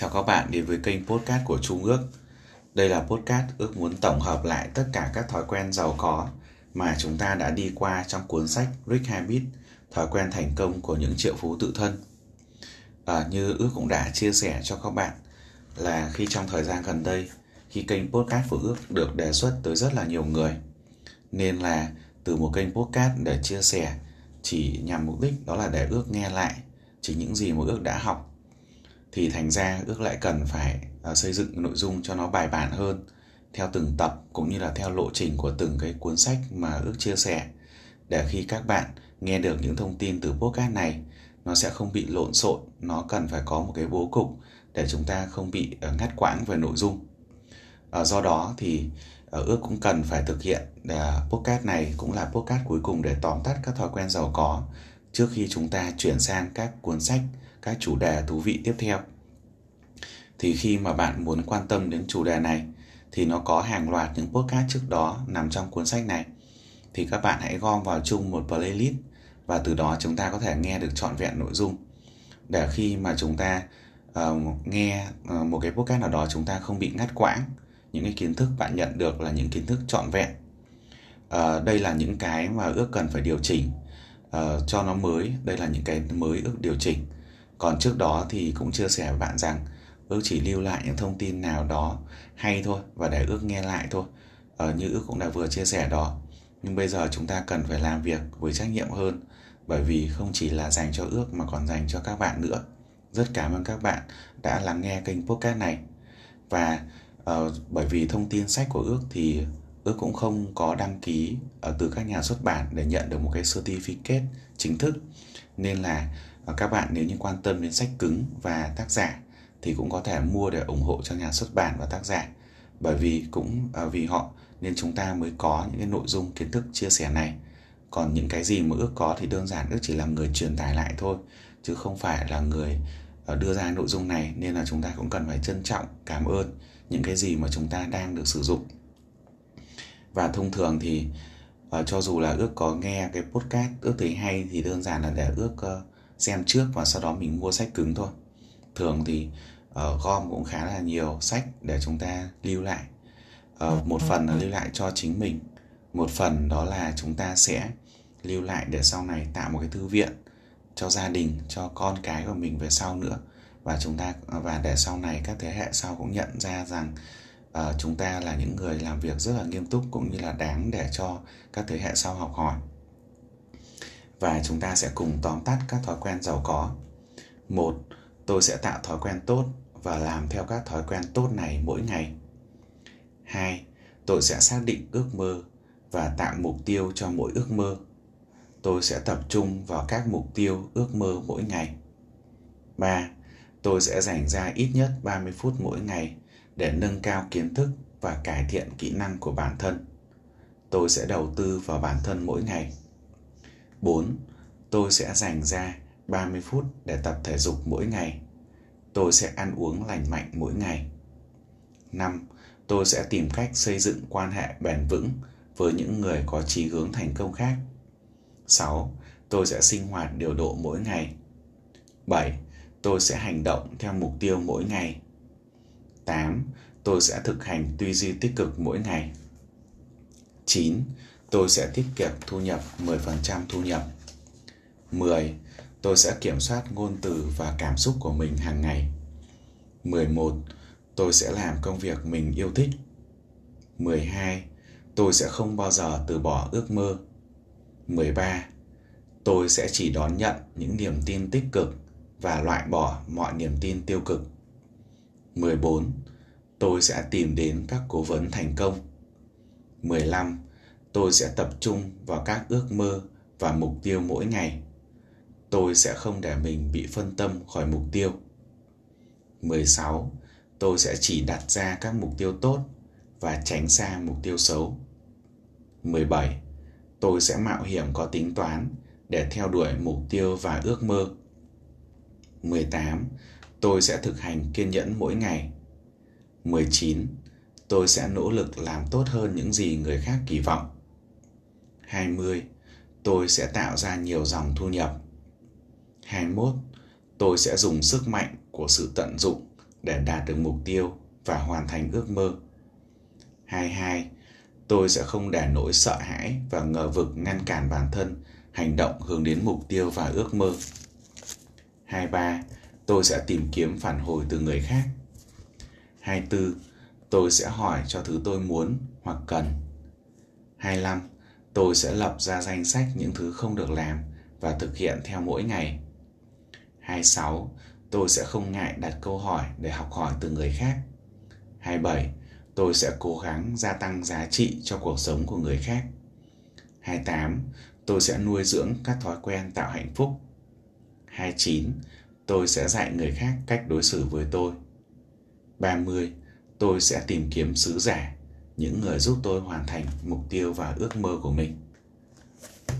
Chào các bạn đến với kênh podcast của Trung ước. Đây là podcast ước muốn tổng hợp lại tất cả các thói quen giàu có mà chúng ta đã đi qua trong cuốn sách Rich Habit, thói quen thành công của những triệu phú tự thân. À, như ước cũng đã chia sẻ cho các bạn là khi trong thời gian gần đây, khi kênh podcast của ước được đề xuất tới rất là nhiều người, nên là từ một kênh podcast để chia sẻ chỉ nhằm mục đích đó là để ước nghe lại chỉ những gì mà ước đã học thì thành ra ước lại cần phải à, xây dựng nội dung cho nó bài bản hơn, theo từng tập cũng như là theo lộ trình của từng cái cuốn sách mà ước chia sẻ, để khi các bạn nghe được những thông tin từ podcast này, nó sẽ không bị lộn xộn, nó cần phải có một cái bố cục để chúng ta không bị à, ngắt quãng về nội dung. À, do đó thì ước cũng cần phải thực hiện podcast này cũng là podcast cuối cùng để tóm tắt các thói quen giàu có trước khi chúng ta chuyển sang các cuốn sách các chủ đề thú vị tiếp theo. Thì khi mà bạn muốn quan tâm đến chủ đề này thì nó có hàng loạt những podcast trước đó nằm trong cuốn sách này. Thì các bạn hãy gom vào chung một playlist và từ đó chúng ta có thể nghe được trọn vẹn nội dung. Để khi mà chúng ta uh, nghe uh, một cái podcast nào đó chúng ta không bị ngắt quãng những cái kiến thức bạn nhận được là những kiến thức trọn vẹn. Uh, đây là những cái mà ước cần phải điều chỉnh. Uh, cho nó mới đây là những cái mới ước điều chỉnh còn trước đó thì cũng chia sẻ với bạn rằng ước chỉ lưu lại những thông tin nào đó hay thôi và để ước nghe lại thôi. Ờ, như ước cũng đã vừa chia sẻ đó. Nhưng bây giờ chúng ta cần phải làm việc với trách nhiệm hơn bởi vì không chỉ là dành cho ước mà còn dành cho các bạn nữa. Rất cảm ơn các bạn đã lắng nghe kênh podcast này. Và uh, bởi vì thông tin sách của ước thì ước cũng không có đăng ký ở từ các nhà xuất bản để nhận được một cái certificate chính thức. Nên là và các bạn nếu như quan tâm đến sách cứng và tác giả thì cũng có thể mua để ủng hộ cho nhà xuất bản và tác giả. Bởi vì cũng à, vì họ nên chúng ta mới có những cái nội dung kiến thức chia sẻ này. Còn những cái gì mà ước có thì đơn giản ước chỉ là người truyền tải lại thôi chứ không phải là người à, đưa ra nội dung này. Nên là chúng ta cũng cần phải trân trọng cảm ơn những cái gì mà chúng ta đang được sử dụng. Và thông thường thì à, cho dù là ước có nghe cái podcast ước thấy hay thì đơn giản là để ước uh, xem trước và sau đó mình mua sách cứng thôi. Thường thì uh, gom cũng khá là nhiều sách để chúng ta lưu lại. Uh, một phần là lưu lại cho chính mình một phần đó là chúng ta sẽ lưu lại để sau này tạo một cái thư viện cho gia đình cho con cái của mình về sau nữa. Và chúng ta và để sau này các thế hệ sau cũng nhận ra rằng uh, chúng ta là những người làm việc rất là nghiêm túc cũng như là đáng để cho các thế hệ sau học hỏi và chúng ta sẽ cùng tóm tắt các thói quen giàu có. Một, tôi sẽ tạo thói quen tốt và làm theo các thói quen tốt này mỗi ngày. Hai, tôi sẽ xác định ước mơ và tạo mục tiêu cho mỗi ước mơ. Tôi sẽ tập trung vào các mục tiêu ước mơ mỗi ngày. Ba, Tôi sẽ dành ra ít nhất 30 phút mỗi ngày để nâng cao kiến thức và cải thiện kỹ năng của bản thân. Tôi sẽ đầu tư vào bản thân mỗi ngày 4. Tôi sẽ dành ra 30 phút để tập thể dục mỗi ngày. Tôi sẽ ăn uống lành mạnh mỗi ngày. 5. Tôi sẽ tìm cách xây dựng quan hệ bền vững với những người có chí hướng thành công khác. 6. Tôi sẽ sinh hoạt điều độ mỗi ngày. 7. Tôi sẽ hành động theo mục tiêu mỗi ngày. 8. Tôi sẽ thực hành tư duy tích cực mỗi ngày. 9 tôi sẽ tiết kiệm thu nhập 10% thu nhập. 10. Tôi sẽ kiểm soát ngôn từ và cảm xúc của mình hàng ngày. 11. Tôi sẽ làm công việc mình yêu thích. 12. Tôi sẽ không bao giờ từ bỏ ước mơ. 13. Tôi sẽ chỉ đón nhận những niềm tin tích cực và loại bỏ mọi niềm tin tiêu cực. 14. Tôi sẽ tìm đến các cố vấn thành công. 15 tôi sẽ tập trung vào các ước mơ và mục tiêu mỗi ngày. Tôi sẽ không để mình bị phân tâm khỏi mục tiêu. 16 tôi sẽ chỉ đặt ra các mục tiêu tốt và tránh xa mục tiêu xấu. 17 tôi sẽ mạo hiểm có tính toán để theo đuổi mục tiêu và ước mơ. 18 tôi sẽ thực hành kiên nhẫn mỗi ngày. 19 tôi sẽ nỗ lực làm tốt hơn những gì người khác kỳ vọng. 20. Tôi sẽ tạo ra nhiều dòng thu nhập. 21. Tôi sẽ dùng sức mạnh của sự tận dụng để đạt được mục tiêu và hoàn thành ước mơ. 22. Tôi sẽ không để nỗi sợ hãi và ngờ vực ngăn cản bản thân hành động hướng đến mục tiêu và ước mơ. 23. Tôi sẽ tìm kiếm phản hồi từ người khác. 24. Tôi sẽ hỏi cho thứ tôi muốn hoặc cần. 25. Tôi sẽ lập ra danh sách những thứ không được làm và thực hiện theo mỗi ngày. 26. Tôi sẽ không ngại đặt câu hỏi để học hỏi từ người khác. 27. Tôi sẽ cố gắng gia tăng giá trị cho cuộc sống của người khác. 28. Tôi sẽ nuôi dưỡng các thói quen tạo hạnh phúc. 29. Tôi sẽ dạy người khác cách đối xử với tôi. 30. Tôi sẽ tìm kiếm sứ giả, những người giúp tôi hoàn thành mục tiêu và ước mơ của mình.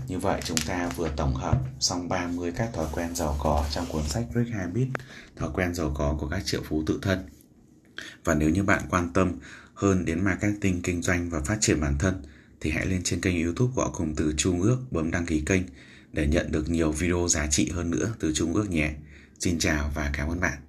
Như vậy chúng ta vừa tổng hợp xong 30 các thói quen giàu có trong cuốn sách Rich Habits, thói quen giàu có của các triệu phú tự thân. Và nếu như bạn quan tâm hơn đến marketing, kinh doanh và phát triển bản thân thì hãy lên trên kênh youtube gõ cùng từ Trung ước bấm đăng ký kênh để nhận được nhiều video giá trị hơn nữa từ Trung ước nhé. Xin chào và cảm ơn bạn.